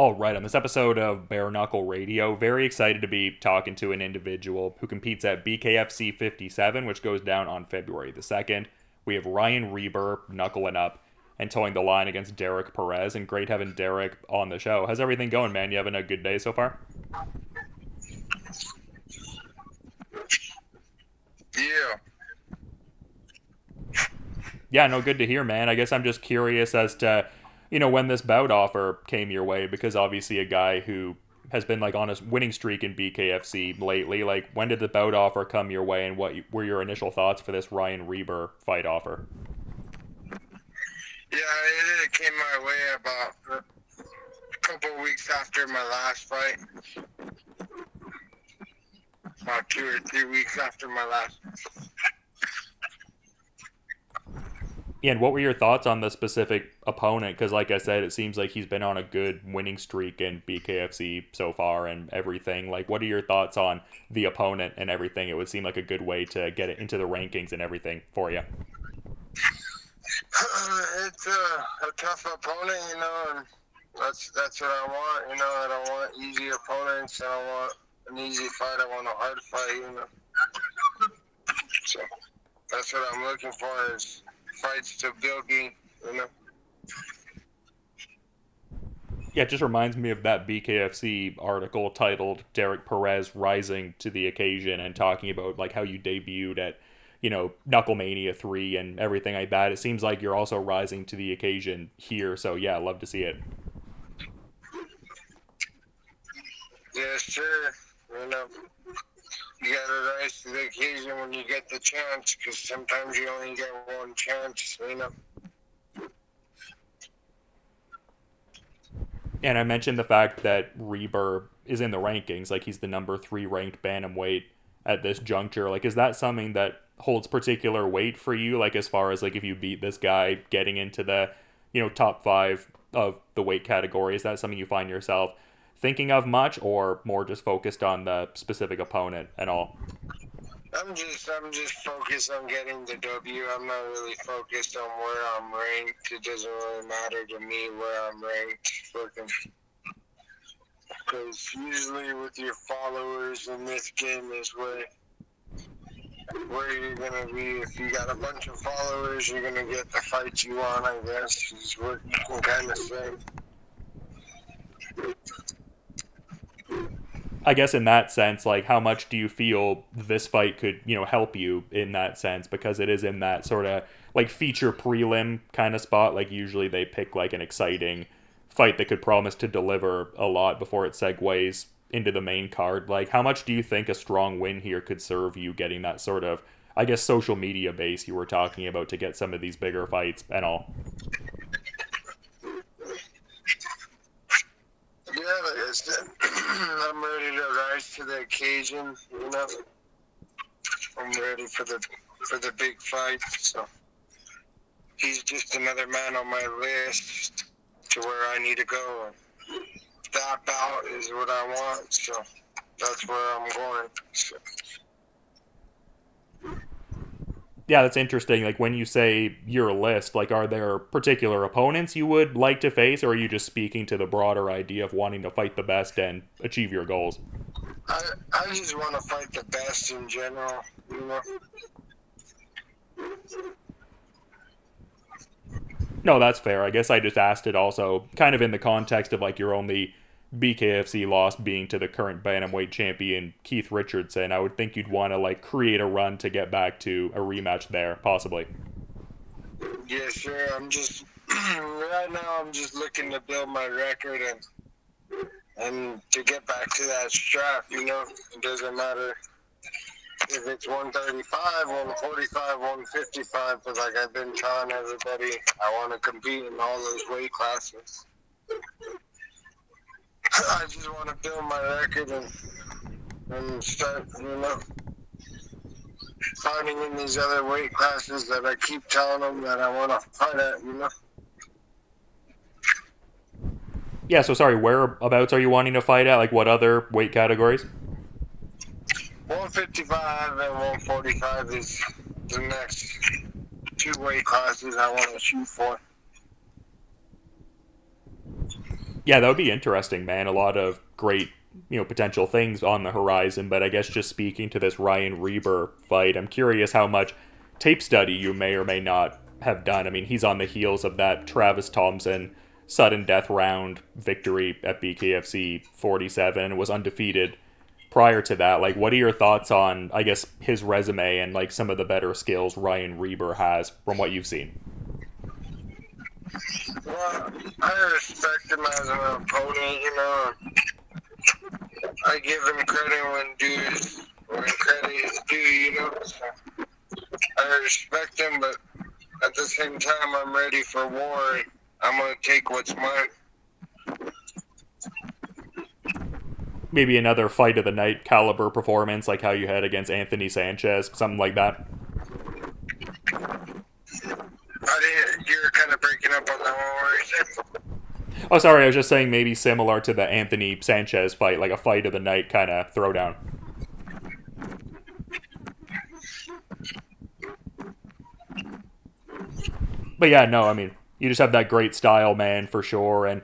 All right, on this episode of Bare Knuckle Radio, very excited to be talking to an individual who competes at BKFC 57, which goes down on February the 2nd. We have Ryan Reber knuckling up and toeing the line against Derek Perez, and great having Derek on the show. How's everything going, man? You having a good day so far? Yeah. Yeah, no, good to hear, man. I guess I'm just curious as to you know, when this bout offer came your way, because obviously a guy who has been like on a winning streak in BKFC lately, like when did the bout offer come your way, and what were your initial thoughts for this Ryan Reber fight offer? Yeah, it came my way about a couple weeks after my last fight. About two or three weeks after my last. And what were your thoughts on the specific opponent? Because, like I said, it seems like he's been on a good winning streak in BKFC so far and everything. Like, what are your thoughts on the opponent and everything? It would seem like a good way to get it into the rankings and everything for you. it's a, a tough opponent, you know, and that's that's what I want. You know, I don't want easy opponents. I don't want an easy fight. I want a hard fight. You know, so that's what I'm looking for. Is fights to build me, you know. Yeah, it just reminds me of that BKFC article titled Derek Perez Rising to the Occasion and talking about like how you debuted at, you know, Knucklemania 3 and everything like that. It seems like you're also rising to the occasion here, so yeah, love to see it. Yeah, sure. You know, you gotta rise to the occasion when you get the chance, because sometimes you only get one chance, you know. And I mentioned the fact that Reber is in the rankings, like he's the number three ranked bantamweight at this juncture. Like, is that something that holds particular weight for you? Like, as far as like if you beat this guy, getting into the, you know, top five of the weight category, is that something you find yourself thinking of much, or more just focused on the specific opponent and all? I'm just I'm just focused on getting the W. I'm not really focused on where I'm ranked. It doesn't really matter to me where I'm ranked. Because usually with your followers in this game is where where you're gonna be. If you got a bunch of followers, you're gonna get the fights you want. I guess is what you can kind of say. I guess in that sense, like how much do you feel this fight could, you know, help you in that sense because it is in that sort of like feature prelim kind of spot. Like usually they pick like an exciting fight that could promise to deliver a lot before it segues into the main card. Like how much do you think a strong win here could serve you getting that sort of I guess social media base you were talking about to get some of these bigger fights and all? Yeah, I'm ready to rise to the occasion. You know, I'm ready for the for the big fight. So he's just another man on my list to where I need to go. That bout is what I want. So that's where I'm going. So. Yeah, that's interesting. Like when you say your list, like are there particular opponents you would like to face, or are you just speaking to the broader idea of wanting to fight the best and achieve your goals? I I just want to fight the best in general. You know. No, that's fair. I guess I just asked it also kind of in the context of like you're only BKFC loss being to the current bantamweight champion Keith Richardson, I would think you'd want to like create a run to get back to a rematch there, possibly. Yeah, sure. I'm just right now. I'm just looking to build my record and and to get back to that strap. You know, it doesn't matter if it's 135, 145, 155. But like I've been telling everybody, I want to compete in all those weight classes. I just want to build my record and and start, you know, fighting in these other weight classes that I keep telling them that I want to fight at, you know. Yeah, so sorry, whereabouts are you wanting to fight at? Like what other weight categories? 155 and 145 is the next two weight classes I want to shoot for. Yeah, that would be interesting, man. A lot of great, you know, potential things on the horizon. But I guess just speaking to this Ryan Reber fight, I'm curious how much tape study you may or may not have done. I mean, he's on the heels of that Travis Thompson sudden death round victory at BKFC 47 and was undefeated prior to that. Like, what are your thoughts on, I guess, his resume and like some of the better skills Ryan Reber has from what you've seen? Well, I respect him as an opponent, you know. I give him credit when due is when credit is due, you know. So I respect him, but at the same time, I'm ready for war. I'm gonna take what's mine. Maybe another fight of the night caliber performance, like how you had against Anthony Sanchez, something like that. I didn't. You're kind of breaking up on that one. Where you said, Oh, sorry, I was just saying maybe similar to the Anthony Sanchez fight, like a fight of the night kind of throwdown. But yeah, no, I mean, you just have that great style, man, for sure, and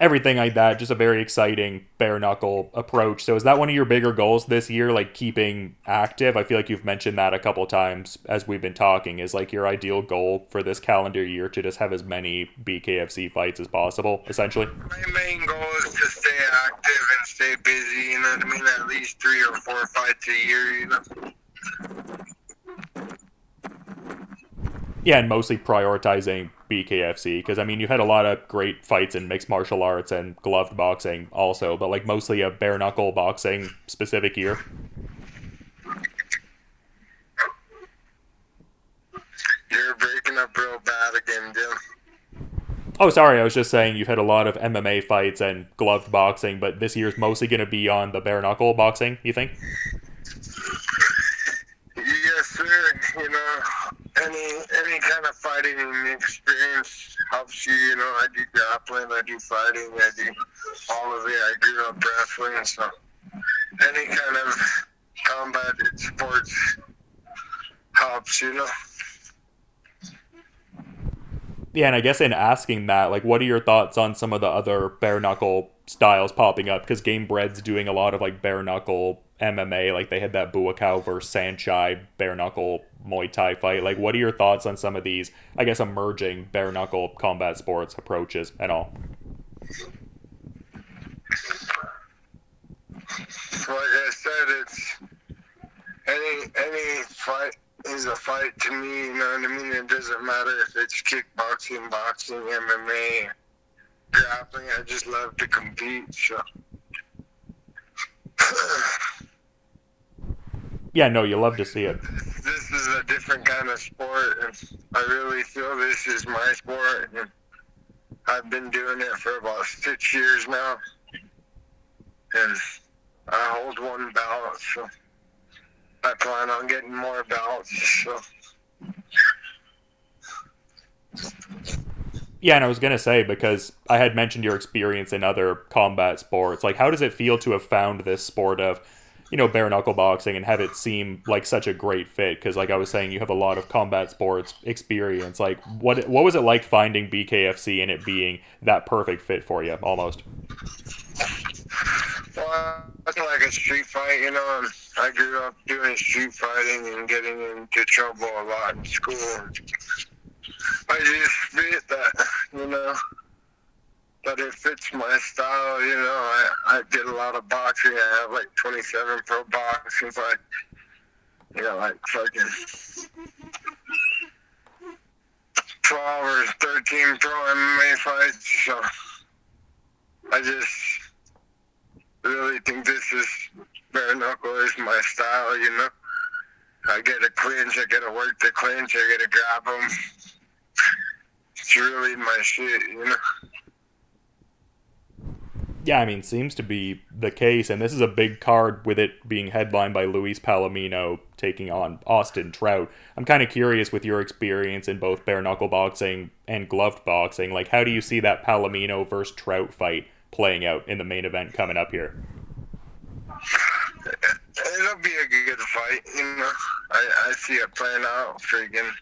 everything like that. Just a very exciting bare knuckle approach. So, is that one of your bigger goals this year? Like keeping active? I feel like you've mentioned that a couple times as we've been talking. Is like your ideal goal for this calendar year to just have as many BKFC fights as possible, essentially? my main goal is to stay active and stay busy. You know what I mean? At least three or four fights a year. You know. Yeah, and mostly prioritizing BKFC because I mean you had a lot of great fights in mixed martial arts and gloved boxing also, but like mostly a bare knuckle boxing specific year. You're breaking up real bad again, Jim. Oh, sorry, I was just saying you've had a lot of MMA fights and gloved boxing, but this year's mostly going to be on the bare knuckle boxing. You think? Yes, sir. You know, any any kind of fighting experience helps you. You know, I do grappling, I do fighting, I do all of it. I grew up wrestling, so any kind of combat sports helps. You know. Yeah, and I guess in asking that, like, what are your thoughts on some of the other bare knuckle styles popping up? Because Gamebred's doing a lot of like bare knuckle MMA. Like they had that Buakaw versus Sanchai bare knuckle Muay Thai fight. Like, what are your thoughts on some of these, I guess, emerging bare knuckle combat sports approaches and all? Like I said, it's any any fight is a fight to me. You know what I mean? It doesn't matter if it's kickboxing, boxing, MMA, grappling. I just love to compete. So. Yeah, no, you love to see it. this is a different kind of sport, and I really feel this is my sport. And I've been doing it for about six years now, and I hold one belt, so I plan on getting more belts. So Yeah, and I was gonna say because I had mentioned your experience in other combat sports. Like, how does it feel to have found this sport of, you know, bare knuckle boxing and have it seem like such a great fit? Because, like I was saying, you have a lot of combat sports experience. Like, what what was it like finding BKFC and it being that perfect fit for you, almost? Well, it's like a street fight, you know. I grew up doing street fighting and getting into trouble a lot in school. I just fit that, you know. But it fits my style, you know. I, I did a lot of boxing. I have like 27 pro boxing fights. You know, like fucking 12 or 13 pro MMA fights. So I just really think this is bare knuckle is my style, you know. I get a clinch, I get to work the clinch, I get to grab them. It's really my shit, you know. Yeah, I mean, seems to be the case, and this is a big card with it being headlined by Luis Palomino taking on Austin Trout. I'm kind of curious with your experience in both bare knuckle boxing and gloved boxing. Like, how do you see that Palomino versus Trout fight playing out in the main event coming up here? It'll be a good fight, you know. I, I see it playing out freaking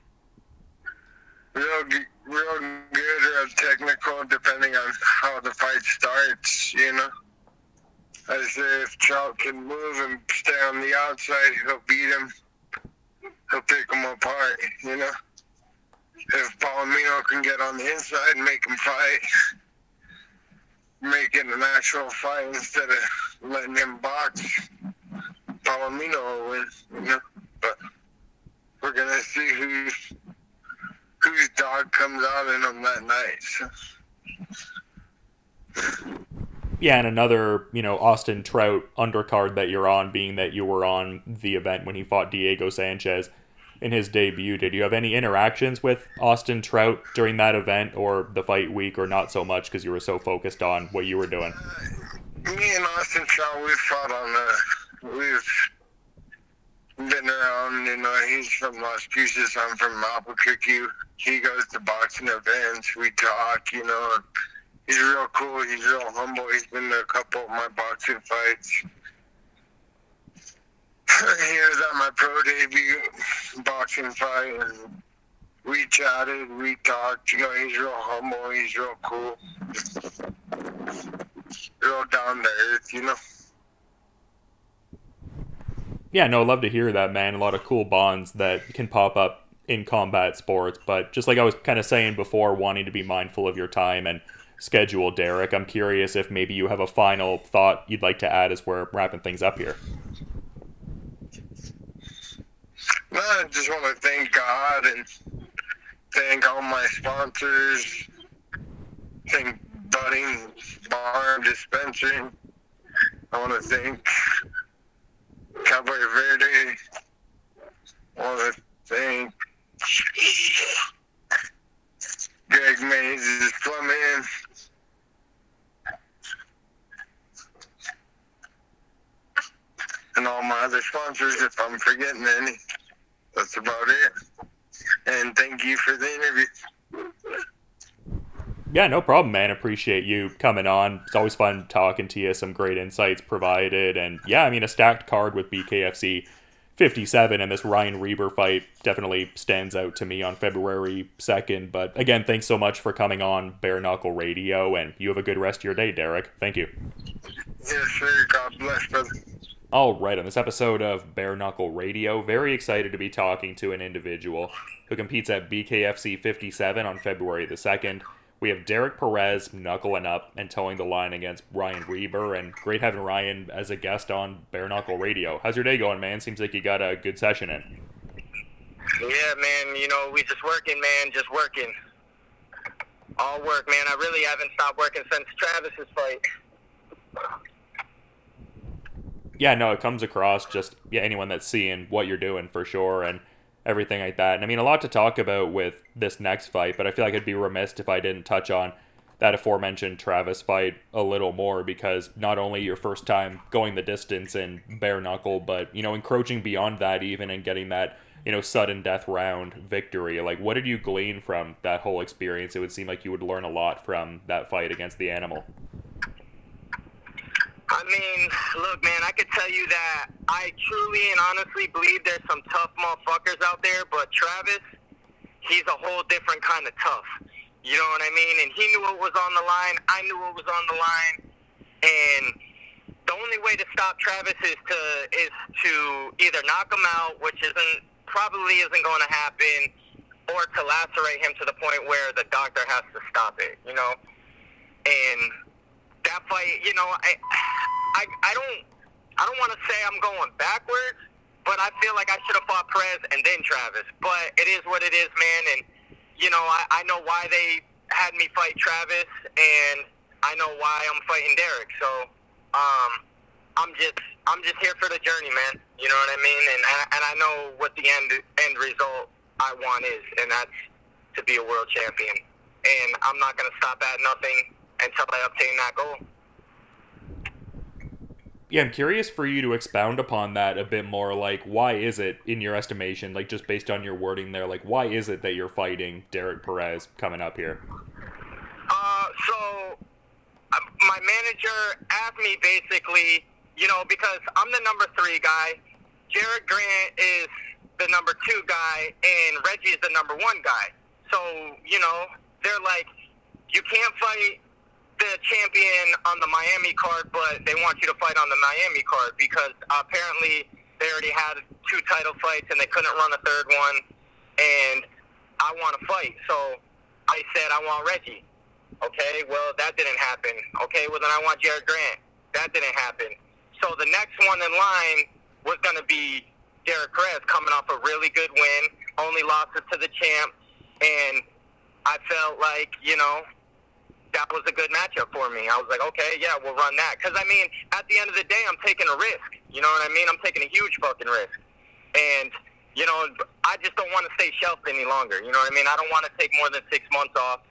real, real good or technical, depending on how the fight starts. You know, I say if Trout can move and stay on the outside, he'll beat him. He'll pick him apart. You know, if Palomino can get on the inside and make him fight, make it an actual fight instead of letting him box, Palomino will win. You know, but we're gonna see who's whose dog comes out in him that night. Yeah, and another, you know, Austin Trout undercard that you're on, being that you were on the event when he fought Diego Sanchez in his debut. Did you have any interactions with Austin Trout during that event or the fight week, or not so much because you were so focused on what you were doing? Uh, me and Austin Trout, we fought on the. We've know, he's from Las Cruces, I'm from Albuquerque. He goes to boxing events. We talk, you know. He's real cool. He's real humble. He's been to a couple of my boxing fights. he was at my pro debut boxing fight, and we chatted, we talked. You know, he's real humble. He's real cool. Real down to earth, you know yeah, no, love to hear that, man. A lot of cool bonds that can pop up in combat sports. But just like I was kind of saying before, wanting to be mindful of your time and schedule, Derek, I'm curious if maybe you have a final thought you'd like to add as we're wrapping things up here. I just want to thank God and thank all my sponsors. Thank Budding Bar Dispensary. I want to thank Cabo Verde. want to thank Greg Mays is plumbing. And all my other sponsors, if I'm forgetting any. That's about it. And thank you for the interview. Yeah, no problem, man. Appreciate you coming on. It's always fun talking to you. Some great insights provided. And yeah, I mean, a stacked card with BKFC 57 and this Ryan Reber fight definitely stands out to me on February 2nd. But again, thanks so much for coming on Bare Knuckle Radio. And you have a good rest of your day, Derek. Thank you. Yes, sir. God bless, brother. All right, on this episode of Bare Knuckle Radio, very excited to be talking to an individual who competes at BKFC 57 on February the 2nd. We have Derek Perez knuckling up and toeing the line against Ryan Reber, and great having Ryan as a guest on Bare Knuckle Radio. How's your day going, man? Seems like you got a good session in. Yeah, man. You know, we just working, man. Just working. All work, man. I really haven't stopped working since Travis's fight. Yeah, no, it comes across just yeah anyone that's seeing what you're doing for sure, and everything like that. And I mean, a lot to talk about with this next fight, but I feel like I'd be remiss if I didn't touch on that aforementioned Travis fight a little more because not only your first time going the distance in bare knuckle, but you know, encroaching beyond that even and getting that you know sudden death round victory. Like, what did you glean from that whole experience? It would seem like you would learn a lot from that fight against the animal. I mean, look, man, I could tell you that I truly and honestly believe there's some tough motherfuckers out there, but Travis, he's a whole different kind of tough. You know what I mean? And he knew what was on the line. I knew what was on the line. And the only way to stop Travis is to is to either knock him out, which isn't probably isn't going to happen, or to lacerate him to the point where the doctor has to stop it. You know, and that fight, you know, I, I, I don't, I don't want to say I'm going backwards, but I feel like I should have fought Perez and then Travis. But it is what it is, man. And you know, I, I know why they had me fight Travis, and I know why I'm fighting Derek. So, um, I'm just, I'm just here for the journey, man. You know what I mean? And and I know what the end end result I want is, and that's to be a world champion. And I'm not to stop at nothing until I obtain that goal. Yeah, I'm curious for you to expound upon that a bit more. Like, why is it, in your estimation, like just based on your wording there, like why is it that you're fighting Derek Perez coming up here? Uh, so uh, my manager asked me basically, you know, because I'm the number three guy, Jared Grant is the number two guy, and Reggie is the number one guy. So you know, they're like, you can't fight the champion on the Miami card, but they want you to fight on the Miami card because apparently they already had two title fights and they couldn't run a third one, and I want to fight. So I said I want Reggie. Okay, well that didn't happen. Okay, well then I want Jared Grant. That didn't happen. So the next one in line was going to be Derek Perez coming off a really good win, only lost it to the champ, and I felt like you know that was a good matchup for me. I was like, okay, yeah, we'll run that. Because, I mean, at the end of the day, I'm taking a risk. You know what I mean? I'm taking a huge fucking risk. And, you know, I just don't want to stay shelved any longer. You know what I mean? I don't want to take more than six months off.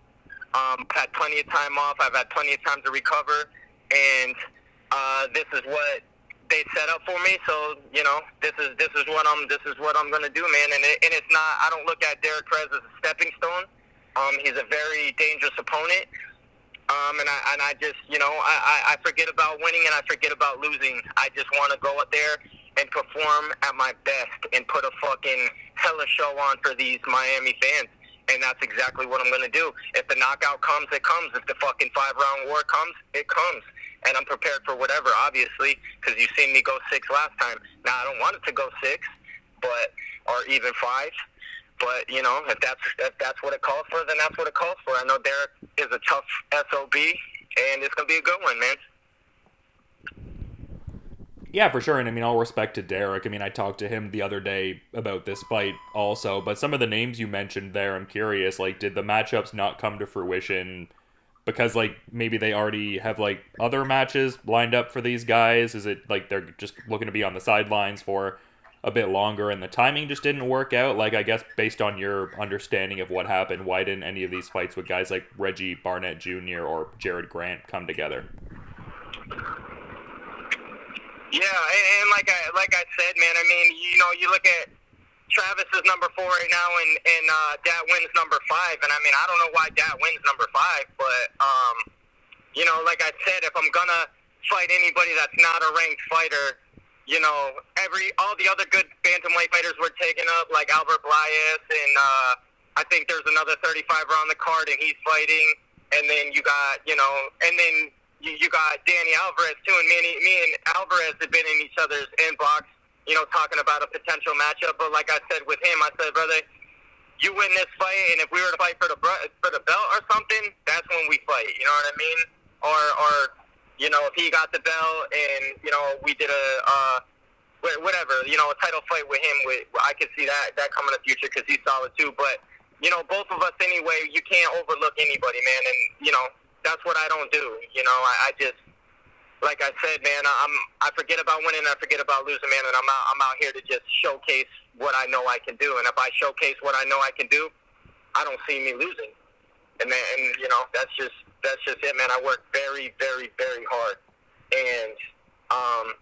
Um, I've had plenty of time off. I've had plenty of time to recover. And uh, this is what they set up for me. So, you know, this is this is what I'm this is what I'm gonna do, man. And it, and it's not. I don't look at Derek Perez as a stepping stone. Um, he's a very dangerous opponent. Um, and I and I just you know I, I forget about winning and I forget about losing. I just want to go out there and perform at my best and put a fucking hella show on for these Miami fans. And that's exactly what I'm gonna do. If the knockout comes, it comes. If the fucking five round war comes, it comes. And I'm prepared for whatever, obviously, because you've seen me go six last time. Now I don't want it to go six, but or even five. But you know, if that's if that's what it calls for, then that's what it calls for. I know Derek is a tough sob, and it's gonna be a good one, man. Yeah, for sure. And I mean, all respect to Derek. I mean, I talked to him the other day about this fight also, but some of the names you mentioned there, I'm curious. Like, did the matchups not come to fruition because, like, maybe they already have, like, other matches lined up for these guys? Is it like they're just looking to be on the sidelines for a bit longer and the timing just didn't work out? Like, I guess based on your understanding of what happened, why didn't any of these fights with guys like Reggie Barnett Jr. or Jared Grant come together? Yeah, and, like I like I said, man. I mean, you know, you look at Travis is number four right now, and and uh, Dat wins number five. And I mean, I don't know why Dat wins number five, but um, you know, like I said, if I'm gonna fight anybody that's not a ranked fighter, you know, every all the other good bantamweight fighters were taken up, like Albert Blayes, and uh, I think there's another 35 on the card, and he's fighting. And then you got, you know, and then you, you got Danny Alvarez too, and me and, me and Alvarez have been in each other's inbox, you know, talking about a potential matchup. But like I said with him, I said, brother, you win this fight, and if we were to fight for the for the belt or something, that's when we fight. You know what I mean? Or or you know, if he got the belt and you know we did a uh, whatever, you know, a title fight with him, with I could see that that coming in the future because he's solid too. But you know, both of us anyway, you can't overlook anybody, man. And you know, that's what I don't do. You know, I, I just like I said, man, I'm I forget about winning, I forget about losing, man, and I'm out I'm out here to just showcase what I know I can do. And if I showcase what I know I can do, I don't see me losing. And then, and you know, that's just that's just it, man. I work very, very, very hard, and um,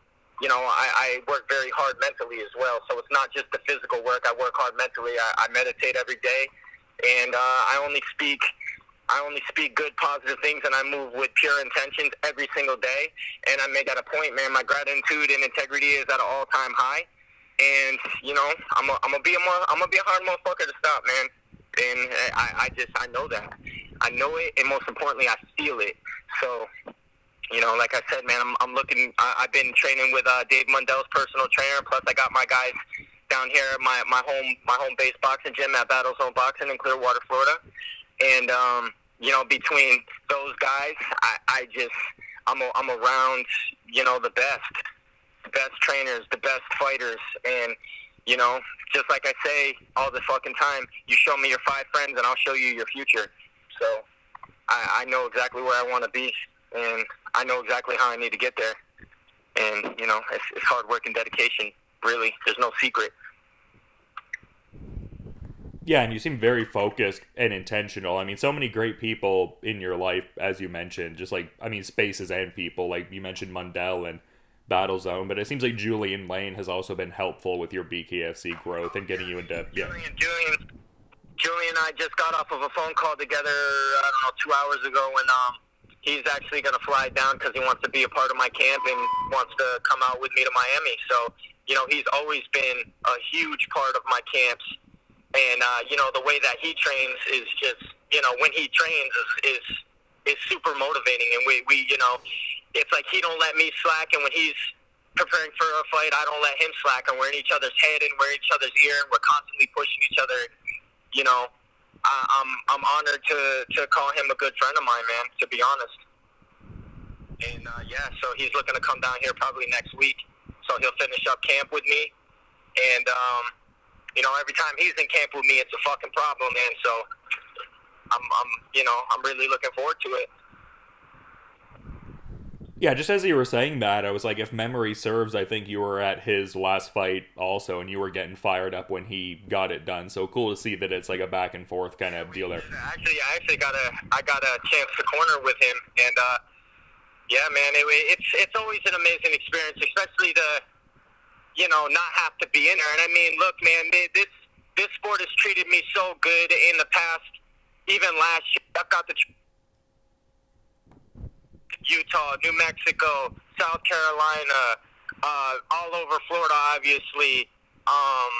you know, I, I work very hard mentally as well. So it's not just the physical work. I work hard mentally. I, I meditate every day, and uh, I only speak. I only speak good, positive things, and I move with pure intentions every single day. And I make that a point, man. My gratitude and integrity is at an all-time high. And you know, I'm gonna be a more, I'm gonna be a hard motherfucker to stop, man. And I, I just, I know that. I know it, and most importantly, I feel it. So, you know, like I said, man, I'm, I'm looking. I, I've been training with uh, Dave Mundell's personal trainer. Plus, I got my guys down here at my my home my home base boxing gym at Battle Zone Boxing in Clearwater, Florida. And um, you know, between those guys, I, I just I'm a, I'm around you know the best, the best trainers, the best fighters, and you know, just like I say all the fucking time, you show me your five friends, and I'll show you your future. So I, I know exactly where I want to be, and I know exactly how I need to get there. And you know, it's, it's hard work and dedication. Really, there's no secret. Yeah, and you seem very focused and intentional. I mean, so many great people in your life, as you mentioned, just like I mean, spaces and people. Like you mentioned Mundell and Battle Zone, but it seems like Julian Lane has also been helpful with your BKFC growth and getting you into yeah. Julian, Julian Julie and I just got off of a phone call together. I don't know, two hours ago, and um, he's actually going to fly down because he wants to be a part of my camp and wants to come out with me to Miami. So, you know, he's always been a huge part of my camps and uh, you know the way that he trains is just you know when he trains is is is super motivating, and we we you know it's like he don't let me slack, and when he's preparing for a fight, I don't let him slack, and we're in each other's head and we're in each other's ear, and we're constantly pushing each other. You know, I, I'm I'm honored to to call him a good friend of mine, man. To be honest. And uh, yeah, so he's looking to come down here probably next week. So he'll finish up camp with me, and um, you know, every time he's in camp with me, it's a fucking problem, man. So I'm, I'm, you know, I'm really looking forward to it. Yeah, just as you were saying that, I was like, if memory serves, I think you were at his last fight also, and you were getting fired up when he got it done. So cool to see that it's like a back and forth kind of deal there. Actually, I actually got a, I got a chance to corner with him, and uh, yeah, man, it, it's it's always an amazing experience, especially to, you know, not have to be in there. And I mean, look, man, this this sport has treated me so good in the past, even last year. I've got the Utah, New Mexico, South Carolina, uh, all over Florida, obviously. Um,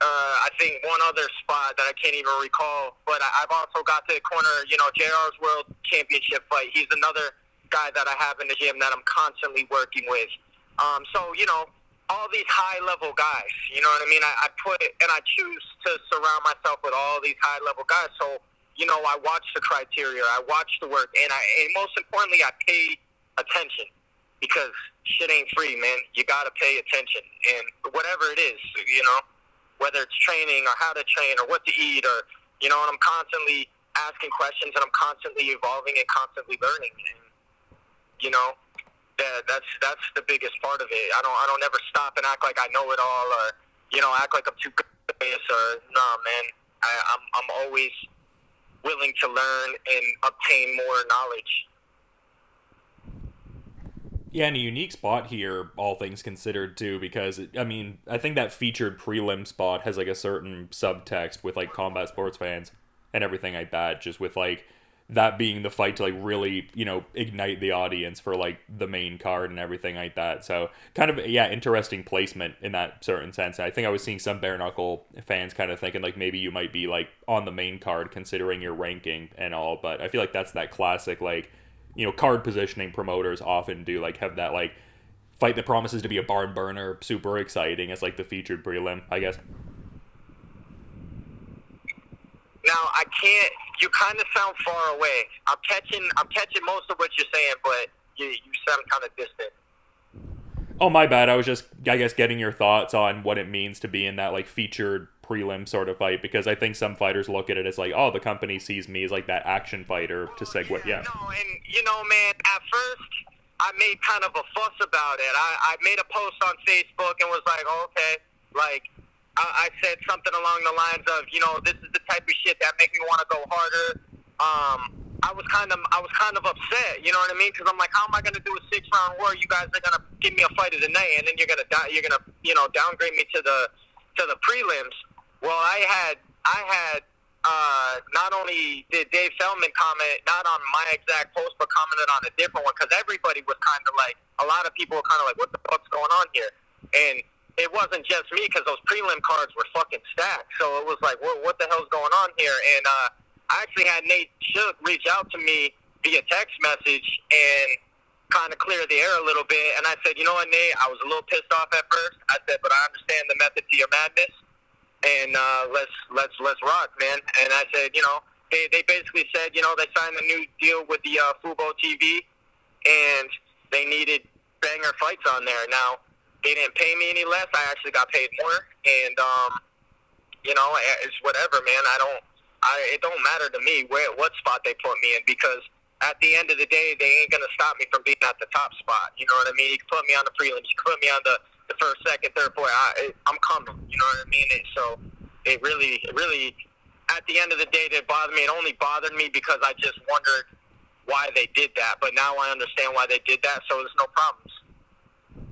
uh, I think one other spot that I can't even recall, but I, I've also got to the corner, you know, JR's World Championship fight. He's another guy that I have in the gym that I'm constantly working with. Um, so, you know, all these high level guys, you know what I mean? I, I put and I choose to surround myself with all these high level guys. So you know, I watch the criteria, I watch the work, and I, and most importantly, I pay attention because shit ain't free, man. You gotta pay attention, and whatever it is, you know, whether it's training or how to train or what to eat or, you know, and I'm constantly asking questions and I'm constantly evolving and constantly learning, and you know, that that's that's the biggest part of it. I don't I don't ever stop and act like I know it all or, you know, act like I'm too good or no, nah, man. I, I'm I'm always willing to learn and obtain more knowledge. Yeah, and a unique spot here, all things considered, too, because, I mean, I think that featured prelim spot has, like, a certain subtext with, like, combat sports fans and everything like that, just with, like, that being the fight to like really you know ignite the audience for like the main card and everything like that. So kind of yeah interesting placement in that certain sense. I think i was seeing some bare knuckle fans kind of thinking like maybe you might be like on the main card considering your ranking and all but i feel like that's that classic like you know card positioning promoters often do like have that like fight that promises to be a barn burner super exciting as like the featured prelim i guess now I can't. You kind of sound far away. I'm catching. I'm catching most of what you're saying, but you you sound kind of distant. Oh my bad. I was just I guess getting your thoughts on what it means to be in that like featured prelim sort of fight because I think some fighters look at it as like, oh, the company sees me as like that action fighter to segue. Yeah. No, and you know, man, at first I made kind of a fuss about it. I, I made a post on Facebook and was like, oh, okay, like I, I said something along the lines of, you know, this is the type of shit that make me want to go harder. Um, I was kind of, I was kind of upset, you know what I mean? Because I'm like, how am I going to do a six round war? You guys are going to give me a fight of the night, and then you're going to, you're going to, you know, downgrade me to the, to the prelims. Well, I had, I had uh, not only did Dave Feldman comment not on my exact post, but commented on a different one because everybody was kind of like a lot of people were kind of like, "What the fuck's going on here?" And it wasn't just me because those prelim cards were fucking stacked. So it was like, what, what the hell's going on here? And uh, I actually had Nate Shook reach out to me via text message and kind of clear the air a little bit. And I said, you know what, Nate, I was a little pissed off at first. I said, but I understand the method to your madness, and uh, let's let's let's rock, man. And I said, you know, they they basically said, you know, they signed a new deal with the uh, Fubo TV, and they needed banger fights on there. Now they didn't pay me any less. I actually got paid more, and um, you know, it's whatever, man. I don't, I it don't matter to me where what spot they put me in because at the end of the day, they ain't gonna stop me from being at the top spot. You know what I mean? You can put me on the prelims, you can put me on the the first, second, third, fourth. I, I'm coming. You know what I mean? It, so it really, really, at the end of the day, it bothered me. It only bothered me because I just wondered why they did that. But now I understand why they did that, so there's no problems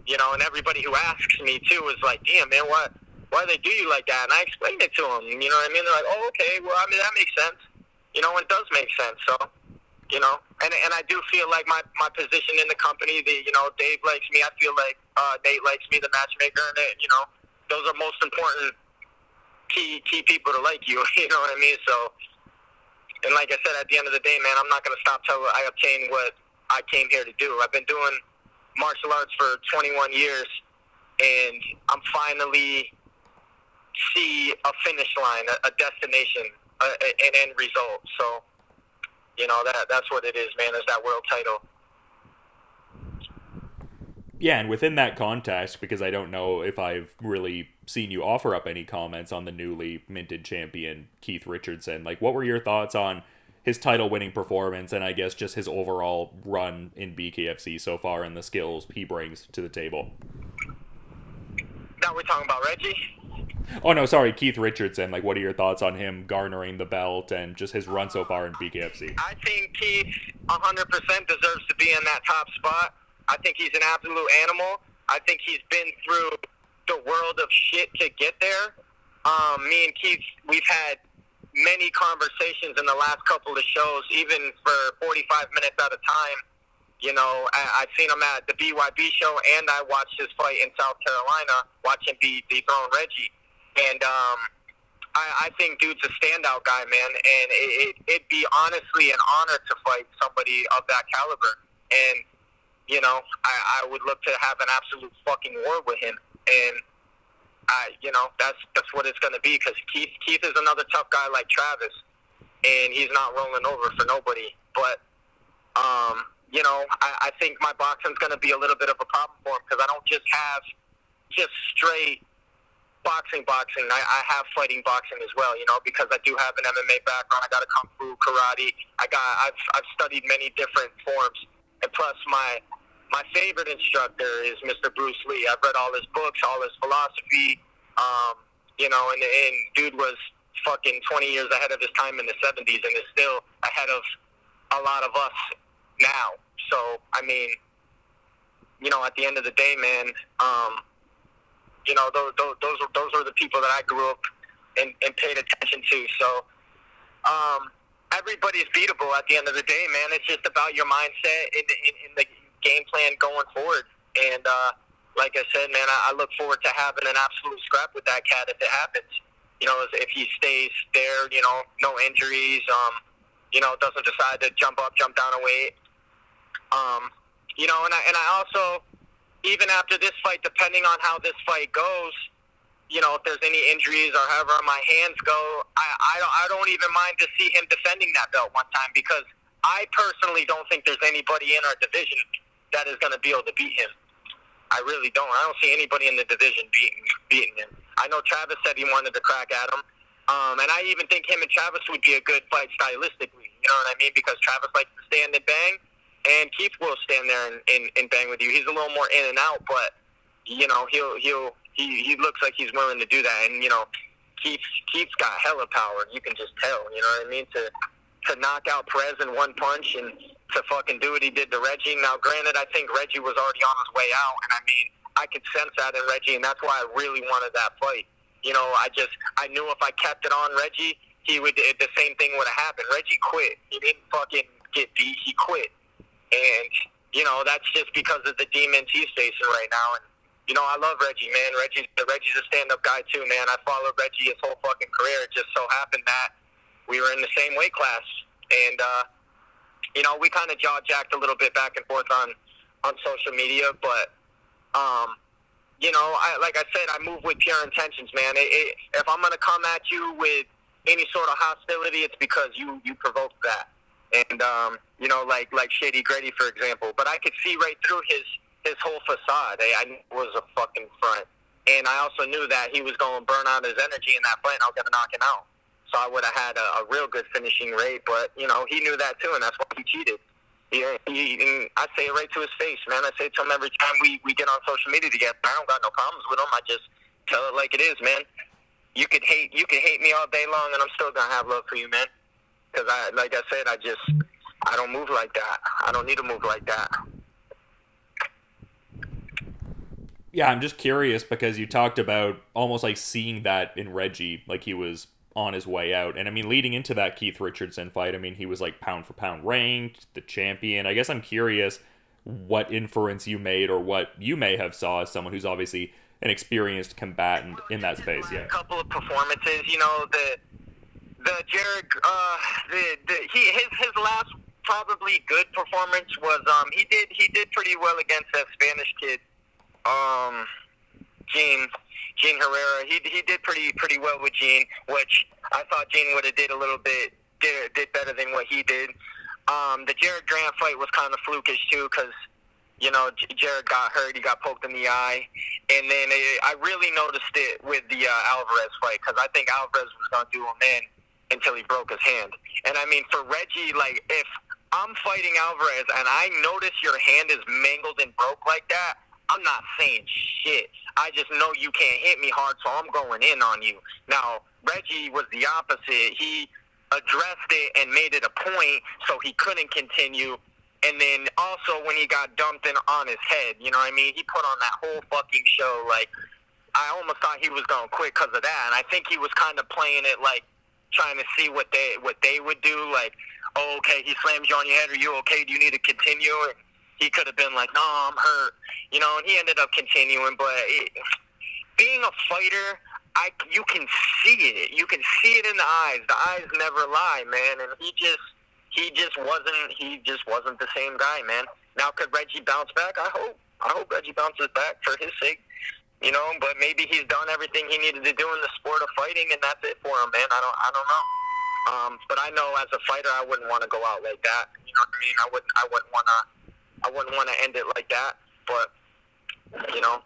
you know, and everybody who asks me too is like, damn, man, what, why do they do you like that? And I explained it to them, you know what I mean? They're like, oh, okay, well, I mean, that makes sense. You know, it does make sense. So, you know, and and I do feel like my my position in the company, the you know, Dave likes me. I feel like uh, Nate likes me, the matchmaker, and it, you know, those are most important key key people to like you. You know what I mean? So, and like I said, at the end of the day, man, I'm not gonna stop till I obtain what I came here to do. I've been doing martial arts for 21 years, and I'm finally see a finish line, a, a destination, a, an end result. So, you know that that's what it is, man. Is that world title? Yeah, and within that context, because I don't know if I've really seen you offer up any comments on the newly minted champion Keith Richardson. Like, what were your thoughts on his title winning performance and I guess just his overall run in BKFC so far and the skills he brings to the table? Now we're talking about Reggie. Oh no, sorry, Keith Richardson. Like, what are your thoughts on him garnering the belt and just his run so far in BKFC? I think Keith 100% deserves to be in that top spot. I think he's an absolute animal. I think he's been through the world of shit to get there. Um, me and Keith, we've had many conversations in the last couple of shows, even for 45 minutes at a time. You know, I, I've seen him at the BYB show, and I watched his fight in South Carolina, watching be dethrone Reggie. And um, I, I think dude's a standout guy, man. And it, it, it'd be honestly an honor to fight somebody of that caliber. And you know, I, I would look to have an absolute fucking war with him. And I, you know, that's that's what it's going to be because Keith Keith is another tough guy like Travis, and he's not rolling over for nobody. But um, you know, I, I think my boxing's going to be a little bit of a problem for him because I don't just have just straight boxing, boxing. I, I have fighting boxing as well, you know, because I do have an MMA background. I got a kung fu, karate. I got I've I've studied many different forms, and plus my my favorite instructor is Mr. Bruce Lee. I've read all his books, all his philosophy. Um, you know, and, and dude was fucking 20 years ahead of his time in the 70s and is still ahead of a lot of us now. So, I mean, you know, at the end of the day, man, um, you know, those, those, those, are, those are the people that I grew up and, and paid attention to. So, um, everybody's beatable at the end of the day, man. It's just about your mindset in, in, in the game plan going forward. And uh, like I said, man, I, I look forward to having an absolute scrap with that cat if it happens. You know, if he stays there, you know, no injuries, um, you know, doesn't decide to jump up, jump down a weight. Um, you know, and I, and I also, even after this fight, depending on how this fight goes, you know, if there's any injuries or however my hands go, I, I, don't, I don't even mind to see him defending that belt one time because I personally don't think there's anybody in our division that is going to be able to beat him. I really don't. I don't see anybody in the division beating beating him. I know Travis said he wanted to crack at him, um, and I even think him and Travis would be a good fight stylistically. You know what I mean? Because Travis likes to stand and bang, and Keith will stand there and, and, and bang with you. He's a little more in and out, but you know he'll he'll he he looks like he's willing to do that. And you know Keith Keith's got hella power. You can just tell. You know what I mean? To to knock out Perez in one punch and to fucking do what he did to Reggie. Now, granted, I think Reggie was already on his way out, and I mean, I could sense that in Reggie, and that's why I really wanted that fight. You know, I just I knew if I kept it on Reggie, he would the same thing would have happened. Reggie quit. He didn't fucking get beat. He quit, and you know that's just because of the demons he's facing right now. And you know, I love Reggie, man. Reggie's Reggie's a stand-up guy too, man. I followed Reggie his whole fucking career. It just so happened that we were in the same weight class, and uh, you know we kind of jaw jacked a little bit back and forth on on social media, but um, you know, I, like I said, I move with pure intentions, man. It, it, if I'm gonna come at you with any sort of hostility, it's because you you provoked that, and um, you know, like like Shady Grady, for example. But I could see right through his his whole facade. I, I was a fucking front, and I also knew that he was going to burn out his energy in that fight, and I was to knock him out so I would have had a, a real good finishing rate. But you know, he knew that too, and that's why he cheated. He, he, and I say it right to his face, man. I say it to him every time we we get on social media together. I don't got no problems with him. I just tell it like it is, man. You could hate you could hate me all day long, and I'm still gonna have love for you, man. Because I, like I said, I just I don't move like that. I don't need to move like that. Yeah, I'm just curious because you talked about almost like seeing that in Reggie, like he was on his way out. And I mean, leading into that Keith Richardson fight, I mean, he was like pound for pound ranked, the champion. I guess I'm curious what inference you made or what you may have saw as someone who's obviously an experienced combatant in that space. Yeah. A couple of performances, you know, the the Jared, uh, the, the he his his last probably good performance was um he did he did pretty well against that Spanish kid, um, Gene Gene Herrera. He he did pretty pretty well with Gene, which I thought Gene would have did a little bit did did better than what he did. Um, the Jared Grant fight was kind of flukish too, because you know Jared got hurt, he got poked in the eye, and then it, I really noticed it with the uh, Alvarez fight because I think Alvarez was gonna do him in until he broke his hand. And I mean, for Reggie, like if I'm fighting Alvarez and I notice your hand is mangled and broke like that, I'm not saying shit. I just know you can't hit me hard, so I'm going in on you. Now, Reggie was the opposite. He addressed it and made it a point so he couldn't continue. And then also when he got dumped in on his head, you know what I mean? He put on that whole fucking show. Like, I almost thought he was going to quit because of that. And I think he was kind of playing it like trying to see what they what they would do. Like, oh, okay, he slams you on your head. Are you okay? Do you need to continue? And he could have been like, no, I'm hurt. You know, and he ended up continuing. But it, being a fighter, I you can see it. You can see it in the eyes. The eyes never lie, man. And he just he just wasn't he just wasn't the same guy, man. Now could Reggie bounce back? I hope. I hope Reggie bounces back for his sake. You know, but maybe he's done everything he needed to do in the sport of fighting, and that's it for him, man. I don't, I don't know. Um, but I know as a fighter, I wouldn't want to go out like that. You know what I mean? I wouldn't, I wouldn't want to, I wouldn't want to end it like that. But you know,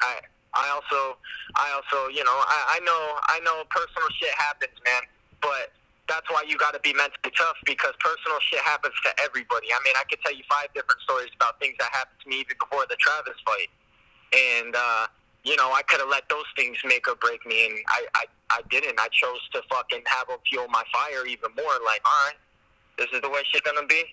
I, I also, I also, you know, I, I know, I know personal shit happens, man. But that's why you got to be mentally tough because personal shit happens to everybody. I mean, I could tell you five different stories about things that happened to me even before the Travis fight, and. uh you know, I could have let those things make or break me, and I, I, I didn't. I chose to fucking have them fuel my fire even more. Like, all right, this is the way shit gonna be.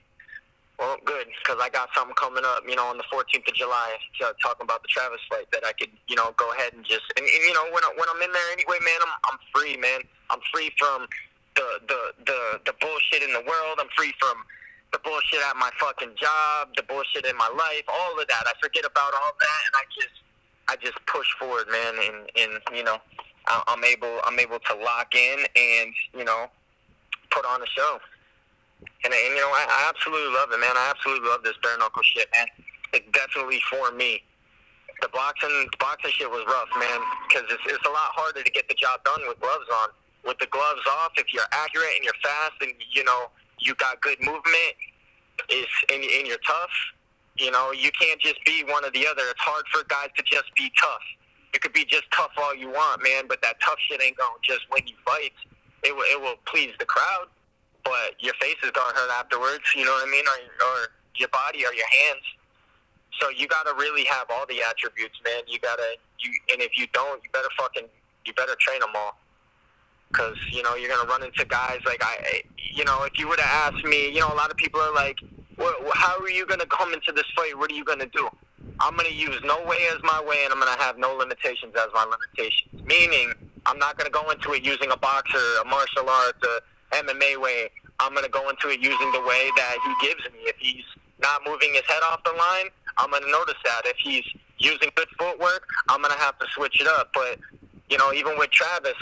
Well, good, because I got something coming up, you know, on the 14th of July, uh, talking about the Travis fight that I could, you know, go ahead and just, and, and you know, when, I, when I'm in there anyway, man, I'm, I'm free, man. I'm free from the, the, the, the bullshit in the world. I'm free from the bullshit at my fucking job, the bullshit in my life, all of that. I forget about all that, and I just, I just push forward, man, and, and you know, I'm able I'm able to lock in and you know put on a show. And, and you know, I, I absolutely love it, man. I absolutely love this bare knuckle shit, man. It's definitely for me. The boxing the boxing shit was rough, man, because it's, it's a lot harder to get the job done with gloves on. With the gloves off, if you're accurate and you're fast and you know you got good movement, is and, and you're tough, you know, you can't just be one or the other. It's hard for guys to just be tough. You could be just tough all you want, man, but that tough shit ain't gonna just win you fights. It will, it will please the crowd, but your face is gonna hurt afterwards. You know what I mean? Or, or your body or your hands. So you gotta really have all the attributes, man. You gotta, you, and if you don't, you better fucking, you better train them all. Cause you know you're gonna run into guys like I, you know, if you would have asked me, you know, a lot of people are like, how are you to come into this fight? What are you to do? I'm to use no way as my way, and I'm to have no limitations as my limitations. Meaning, I'm not to go into it using a boxer, a martial arts, a MMA way. I'm going to go into it using the way that he gives me. If he's not moving his head off the line, I'm going to notice that. If he's using good footwork, I'm going to have to switch it up. But, you know, even with Travis,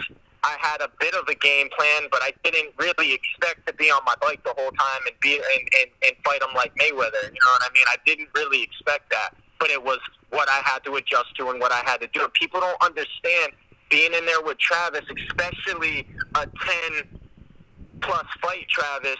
I had a bit of a game plan, but I didn't really expect to be on my bike the whole time and be and, and, and fight him like Mayweather. You know what I mean? I didn't really expect that, but it was what I had to adjust to and what I had to do. People don't understand being in there with Travis, especially a ten plus fight Travis.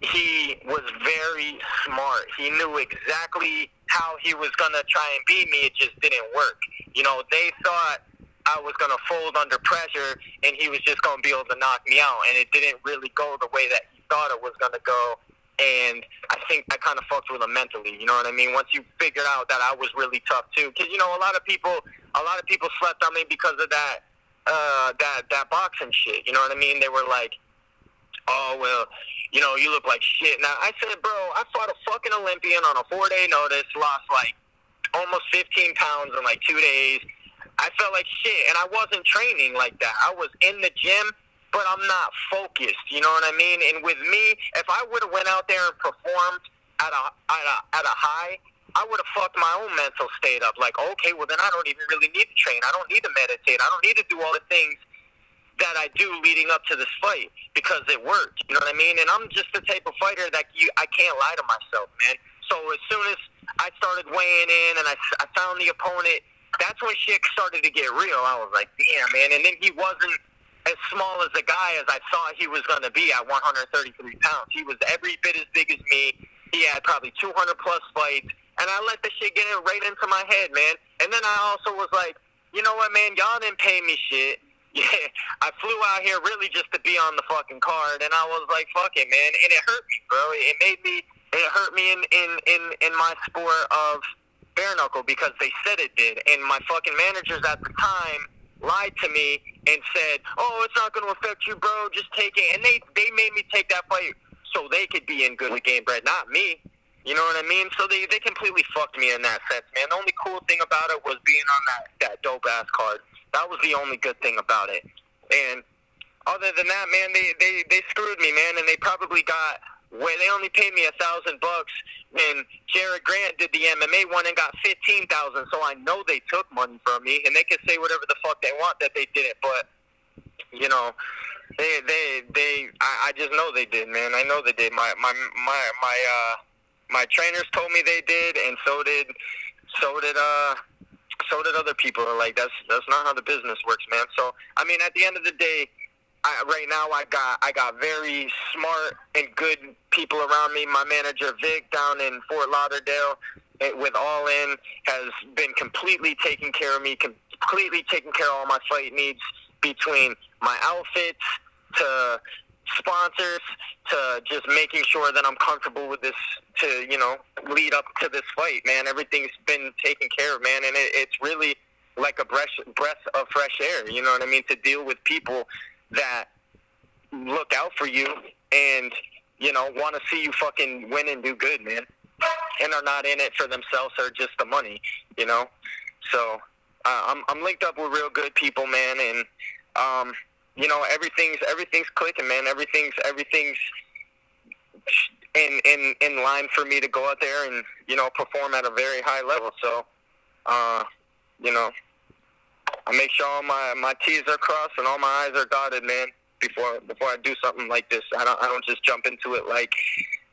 He was very smart. He knew exactly how he was gonna try and beat me. It just didn't work. You know, they thought I was going to fold under pressure and he was just going to be able to knock me out. And it didn't really go the way that he thought it was going to go. And I think I kind of fucked with him mentally. You know what I mean? Once you figured out that I was really tough too, because you know a lot of people, a lot of people slept on me because of that, uh, that that boxing shit. You know what I mean? They were like, "Oh well, you know, you look like shit." Now I said, "Bro, I fought a fucking Olympian on a four day notice, lost like almost 15 pounds in like two days." I felt like shit, and I wasn't training like that. I was in the gym, but I'm not focused. You know what I mean? And with me, if I would have went out there and performed at a at a at a high, I would have fucked my own mental state up. Like, okay, well then I don't even really need to train. I don't need to meditate. I don't need to do all the things that I do leading up to this fight because it worked. You know what I mean? And I'm just the type of fighter that you I can't lie to myself, man. So as soon as I started weighing in and I, I found the opponent, that's when shit started to get real. I was like, damn, man. And then he wasn't as small as a guy as I thought he was going to be at 133 pounds. He was every bit as big as me. He had probably 200 plus fights, and I let the shit get in right into my head, man. And then I also was like, you know what, man? Y'all didn't pay me shit. Yeah, I flew out here really just to be on the fucking card, and I was like, fuck it, man. And it hurt me, bro. It made me, it hurt me in in in in my sport of bare knuckle because they said it did, and my fucking managers at the time lied to me and said, "Oh, it's not going to affect you, bro. Just take it." And they they made me take that fight so they could be in good with Gamebred, not me. You know what I mean? So they they completely fucked me in that sense, man. The only cool thing about it was being on that that dope ass card. That was the only good thing about it. And other than that, man, they they they screwed me, man, and they probably got where they only paid me a thousand bucks and Jared Grant did the MMA one and got fifteen thousand. So I know they took money from me and they can say whatever the fuck they want that they did it, but you know, they they they I, I just know they did, man. I know they did. My my my my uh my trainers told me they did and so did so did uh so did other people. Like that's that's not how the business works, man. So I mean at the end of the day I, right now I got I got very smart and good people around me. My manager Vic down in Fort Lauderdale eh, with All In has been completely taking care of me, completely taking care of all my fight needs between my outfits to sponsors to just making sure that I'm comfortable with this to you know lead up to this fight, man. Everything's been taken care of, man, and it, it's really like a breath breath of fresh air. You know what I mean? To deal with people that look out for you and you know want to see you fucking win and do good, man, and are not in it for themselves or just the money, you know. So uh, I'm I'm linked up with real good people, man, and um, you know everything's everything's clicking, man. Everything's everything's in in in line for me to go out there and you know perform at a very high level. So, uh, you know, I make sure all my my T's are crossed and all my I's are dotted, man. Before before I do something like this, I don't I don't just jump into it like,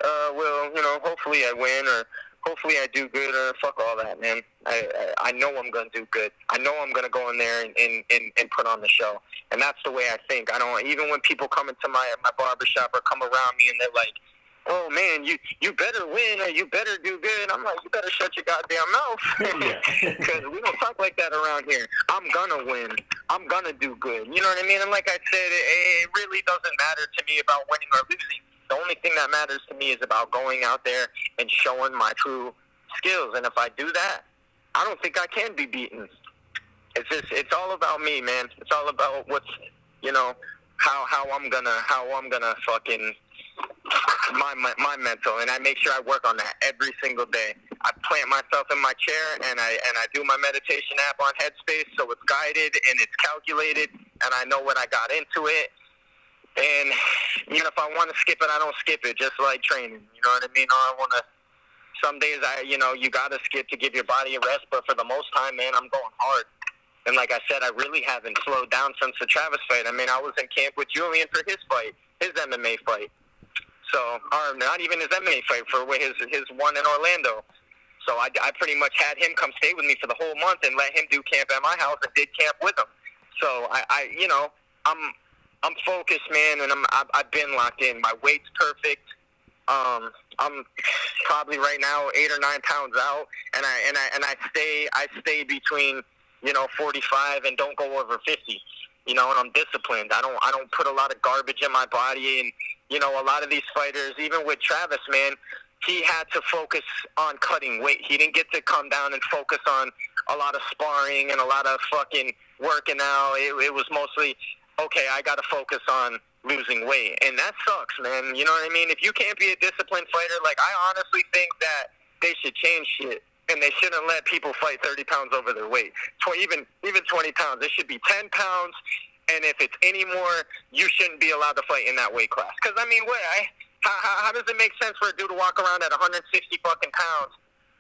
uh, well, you know, hopefully I win or hopefully I do good or fuck all that, man. I I, I know I'm gonna do good. I know I'm gonna go in there and, and, and, and put on the show, and that's the way I think. I don't even when people come into my my barbershop or come around me and they're like, oh man, you you better win or you better do good. I'm like, you better shut your goddamn mouth because we don't talk like that around here. I'm gonna win. I'm gonna do good. You know what I mean? And like I said, it, it really doesn't matter to me about winning or losing. The only thing that matters to me is about going out there and showing my true skills. And if I do that, I don't think I can be beaten. It's just it's all about me, man. It's all about what's you know how how I'm gonna how I'm gonna fucking my, my my mental, and I make sure I work on that every single day. I plant myself in my chair, and I and I do my meditation app on Headspace, so it's guided and it's calculated, and I know what I got into it. And even if I want to skip it, I don't skip it. Just like training, you know what I mean? Or I want to. Some days I, you know, you got to skip to give your body a rest, but for the most time, man, I'm going hard. And like I said, I really haven't slowed down since the Travis fight. I mean, I was in camp with Julian for his fight, his MMA fight. So, or not even his MMA fight for his his one in Orlando. So I, I pretty much had him come stay with me for the whole month and let him do camp at my house and did camp with him. So I, I you know, I'm I'm focused, man, and I'm I've, I've been locked in. My weight's perfect. Um, I'm probably right now eight or nine pounds out, and I and I and I stay I stay between you know 45 and don't go over 50. You know, and I'm disciplined. I don't I don't put a lot of garbage in my body and you know, a lot of these fighters, even with Travis, man, he had to focus on cutting weight. He didn't get to come down and focus on a lot of sparring and a lot of fucking working out. It, it was mostly, okay, I got to focus on losing weight. And that sucks, man. You know what I mean? If you can't be a disciplined fighter, like, I honestly think that they should change shit. And they shouldn't let people fight 30 pounds over their weight. Tw- even even 20 pounds. It should be 10 pounds and if it's any more, you shouldn't be allowed to fight in that weight class. Because I mean, what? I, how, how, how does it make sense for a dude to walk around at 160 fucking pounds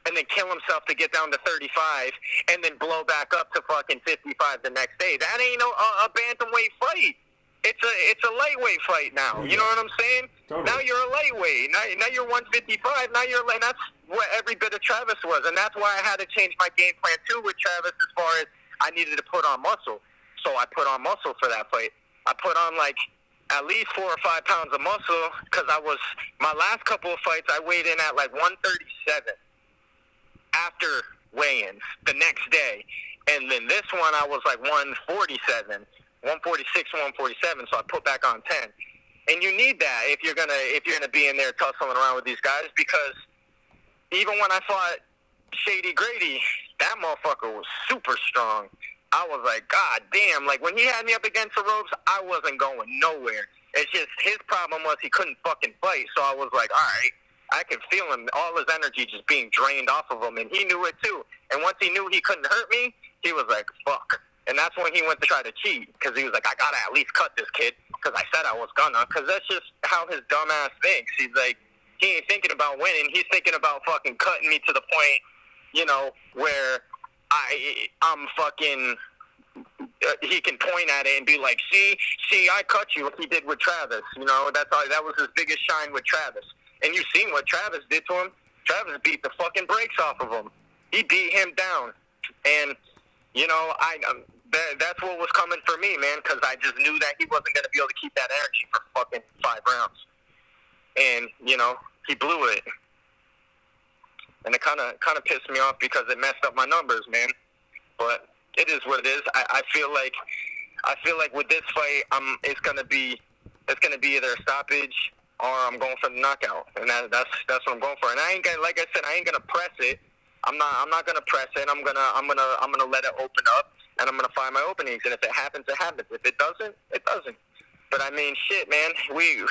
and then kill himself to get down to 35 and then blow back up to fucking 55 the next day. That ain't no, a, a bantamweight fight. It's a it's a lightweight fight now. You know what I'm saying? Totally. Now you're a lightweight. Now, now you're 155. Now you're like that's what every bit of Travis was, and that's why I had to change my game plan too with Travis as far as I needed to put on muscle. So I put on muscle for that fight. I put on like at least four or five pounds of muscle because I was my last couple of fights I weighed in at like 137 after weigh-ins the next day, and then this one I was like 147, 146, 147. So I put back on 10, and you need that if you're gonna if you're gonna be in there tussling around with these guys because even when I fought Shady Grady, that motherfucker was super strong. I was like, God damn! Like when he had me up against the ropes, I wasn't going nowhere. It's just his problem was he couldn't fucking fight. So I was like, all right, I could feel him, all his energy just being drained off of him, and he knew it too. And once he knew he couldn't hurt me, he was like, fuck. And that's when he went to try to cheat because he was like, I gotta at least cut this kid because I said I was gonna. Because that's just how his dumbass thinks. He's like, he ain't thinking about winning. He's thinking about fucking cutting me to the point, you know, where I I'm fucking. Uh, he can point at it and be like, "See, see, I cut you." Like he did with Travis. You know, that's all. That was his biggest shine with Travis. And you've seen what Travis did to him. Travis beat the fucking brakes off of him. He beat him down. And you know, I um, that, that's what was coming for me, man, because I just knew that he wasn't going to be able to keep that energy for fucking five rounds. And you know, he blew it and it kind of kind of pissed me off because it messed up my numbers, man. But it is what it is. I, I feel like I feel like with this fight, I'm it's gonna be it's gonna be either a stoppage or I'm going for the knockout, and that, that's that's what I'm going for. And I ain't gonna like I said, I ain't gonna press it. I'm not I'm not gonna press it. I'm gonna I'm gonna I'm gonna let it open up, and I'm gonna find my openings. And if it happens, it happens. If it doesn't, it doesn't. But I mean, shit, man. We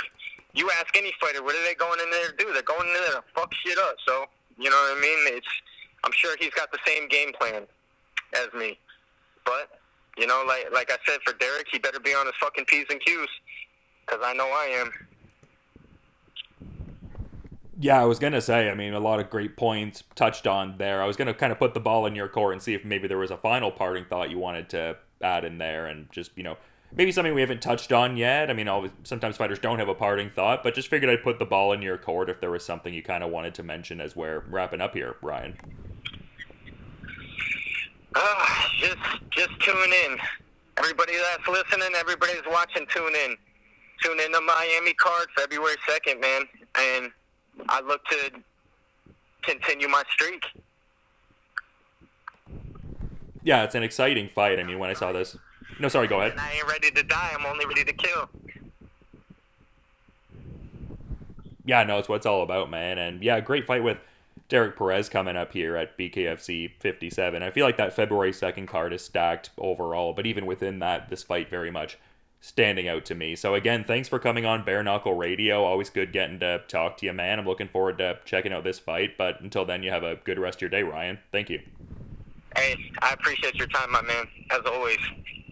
you ask any fighter, what are they going in there to do? They're going in there to fuck shit up. So you know what I mean? It's I'm sure he's got the same game plan as me. But you know, like like I said for Derek, he better be on his fucking p's and q's because I know I am. Yeah, I was gonna say. I mean, a lot of great points touched on there. I was gonna kind of put the ball in your court and see if maybe there was a final parting thought you wanted to add in there, and just you know maybe something we haven't touched on yet. I mean, always, sometimes fighters don't have a parting thought, but just figured I'd put the ball in your court if there was something you kind of wanted to mention as we're wrapping up here, Ryan. Uh, just just tune in. Everybody that's listening, everybody's watching, tune in. Tune in to Miami card February second, man, and I look to continue my streak. Yeah, it's an exciting fight. I mean, when I saw this, no, sorry, go ahead. And I ain't ready to die. I'm only ready to kill. Yeah, no, it's what it's all about, man. And yeah, great fight with Derek Perez coming up here at BKFC 57. I feel like that February 2nd card is stacked overall, but even within that, this fight very much standing out to me. So again, thanks for coming on Bare Knuckle Radio. Always good getting to talk to you, man. I'm looking forward to checking out this fight, but until then, you have a good rest of your day, Ryan. Thank you. Hey, I appreciate your time, my man, as always.